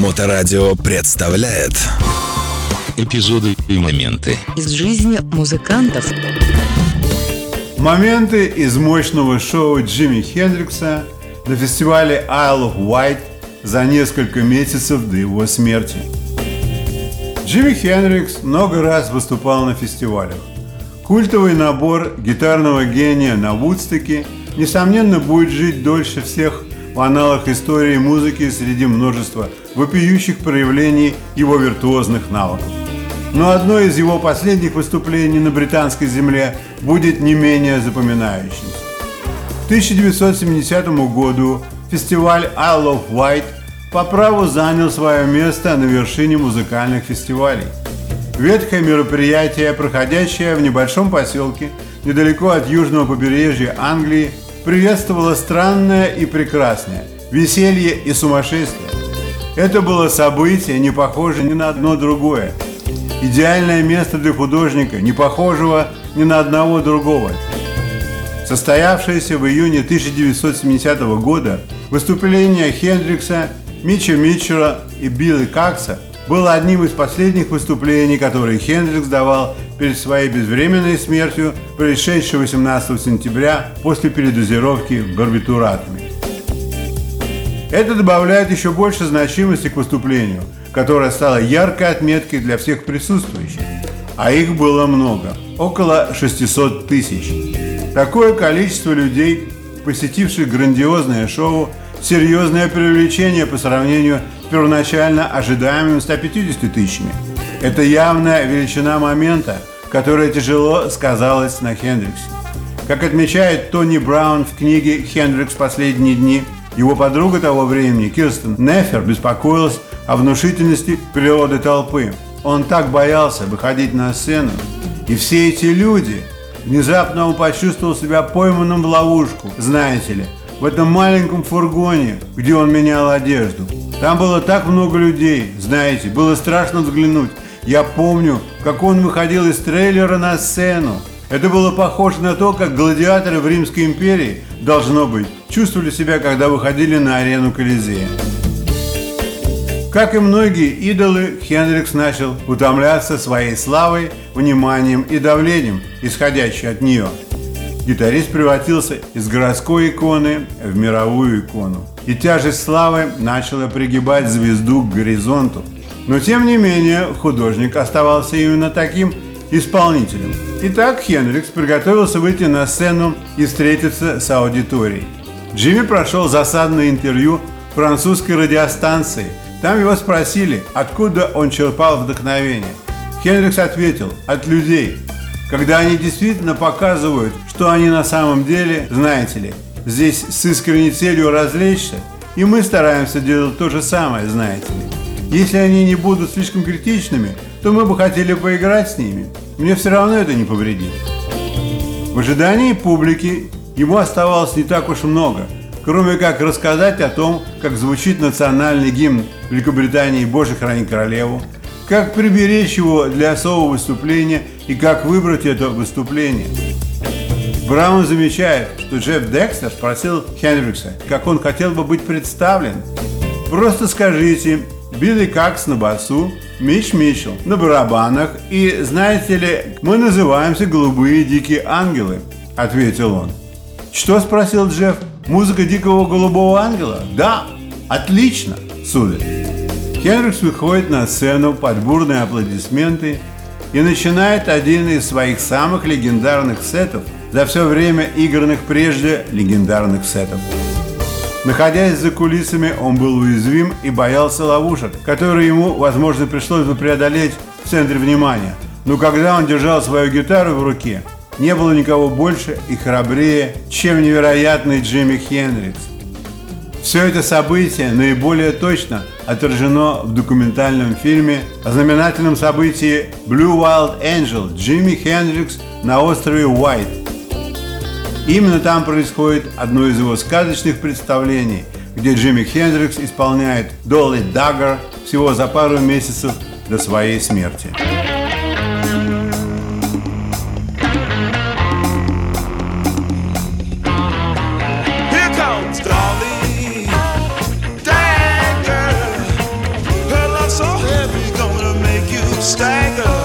Моторадио представляет Эпизоды и моменты из жизни музыкантов. Моменты из мощного шоу Джимми Хендрикса на фестивале Isle of Wight за несколько месяцев до его смерти. Джимми Хендрикс много раз выступал на фестивалях. Культовый набор гитарного гения на Вудстоке, несомненно, будет жить дольше всех в аналах истории музыки среди множества вопиющих проявлений его виртуозных навыков. Но одно из его последних выступлений на британской земле будет не менее запоминающимся. К 1970 году фестиваль Isle of Wight по праву занял свое место на вершине музыкальных фестивалей. Ветхое мероприятие, проходящее в небольшом поселке недалеко от южного побережья Англии, приветствовало странное и прекрасное, веселье и сумасшествие. Это было событие, не похожее ни на одно другое. Идеальное место для художника, не похожего ни на одного другого. Состоявшееся в июне 1970 года выступление Хендрикса, Митча Митчера и Билли Какса было одним из последних выступлений, которые Хендрикс давал перед своей безвременной смертью, происшедшей 18 сентября после передозировки барбитуратами. Это добавляет еще больше значимости к выступлению, которое стало яркой отметкой для всех присутствующих. А их было много, около 600 тысяч. Такое количество людей, посетивших грандиозное шоу, серьезное привлечение по сравнению с первоначально ожидаемыми 150 тысячами. Это явная величина момента, которая тяжело сказалась на Хендриксе. Как отмечает Тони Браун в книге «Хендрикс. Последние дни», его подруга того времени, Кирстен Нефер, беспокоилась о внушительности природы толпы. Он так боялся выходить на сцену. И все эти люди... Внезапно он почувствовал себя пойманным в ловушку, знаете ли, в этом маленьком фургоне, где он менял одежду. Там было так много людей, знаете, было страшно взглянуть. Я помню, как он выходил из трейлера на сцену. Это было похоже на то, как гладиаторы в Римской империи, должно быть, чувствовали себя, когда выходили на арену Колизея. Как и многие идолы, Хендрикс начал утомляться своей славой, вниманием и давлением, исходящей от нее. Гитарист превратился из городской иконы в мировую икону. И тяжесть славы начала пригибать звезду к горизонту. Но тем не менее, художник оставался именно таким исполнителем. Итак, Хендрикс приготовился выйти на сцену и встретиться с аудиторией. Джимми прошел засадное интервью французской радиостанции – там его спросили, откуда он черпал вдохновение. Хендрикс ответил, от людей. Когда они действительно показывают, что они на самом деле, знаете ли, здесь с искренней целью развлечься, и мы стараемся делать то же самое, знаете ли. Если они не будут слишком критичными, то мы бы хотели поиграть с ними. Мне все равно это не повредит. В ожидании публики ему оставалось не так уж много – кроме как рассказать о том, как звучит национальный гимн Великобритании «Боже, храни королеву», как приберечь его для особого выступления и как выбрать это выступление. Браун замечает, что Джефф Декстер спросил Хендрикса, как он хотел бы быть представлен. Просто скажите, Билли Какс на басу, Мич Митчелл на барабанах и, знаете ли, мы называемся «Голубые дикие ангелы», ответил он. Что спросил Джефф? Музыка дикого голубого ангела? Да, отлично, сударь. Хенрикс выходит на сцену под бурные аплодисменты и начинает один из своих самых легендарных сетов за все время игранных прежде легендарных сетов. Находясь за кулисами, он был уязвим и боялся ловушек, которые ему, возможно, пришлось бы преодолеть в центре внимания. Но когда он держал свою гитару в руке, не было никого больше и храбрее, чем невероятный Джимми Хендрикс. Все это событие наиболее точно отражено в документальном фильме о знаменательном событии Blue Wild Angel Джимми Хендрикс на острове Уайт. Именно там происходит одно из его сказочных представлений, где Джимми Хендрикс исполняет Долли Даггер всего за пару месяцев до своей смерти. Stagger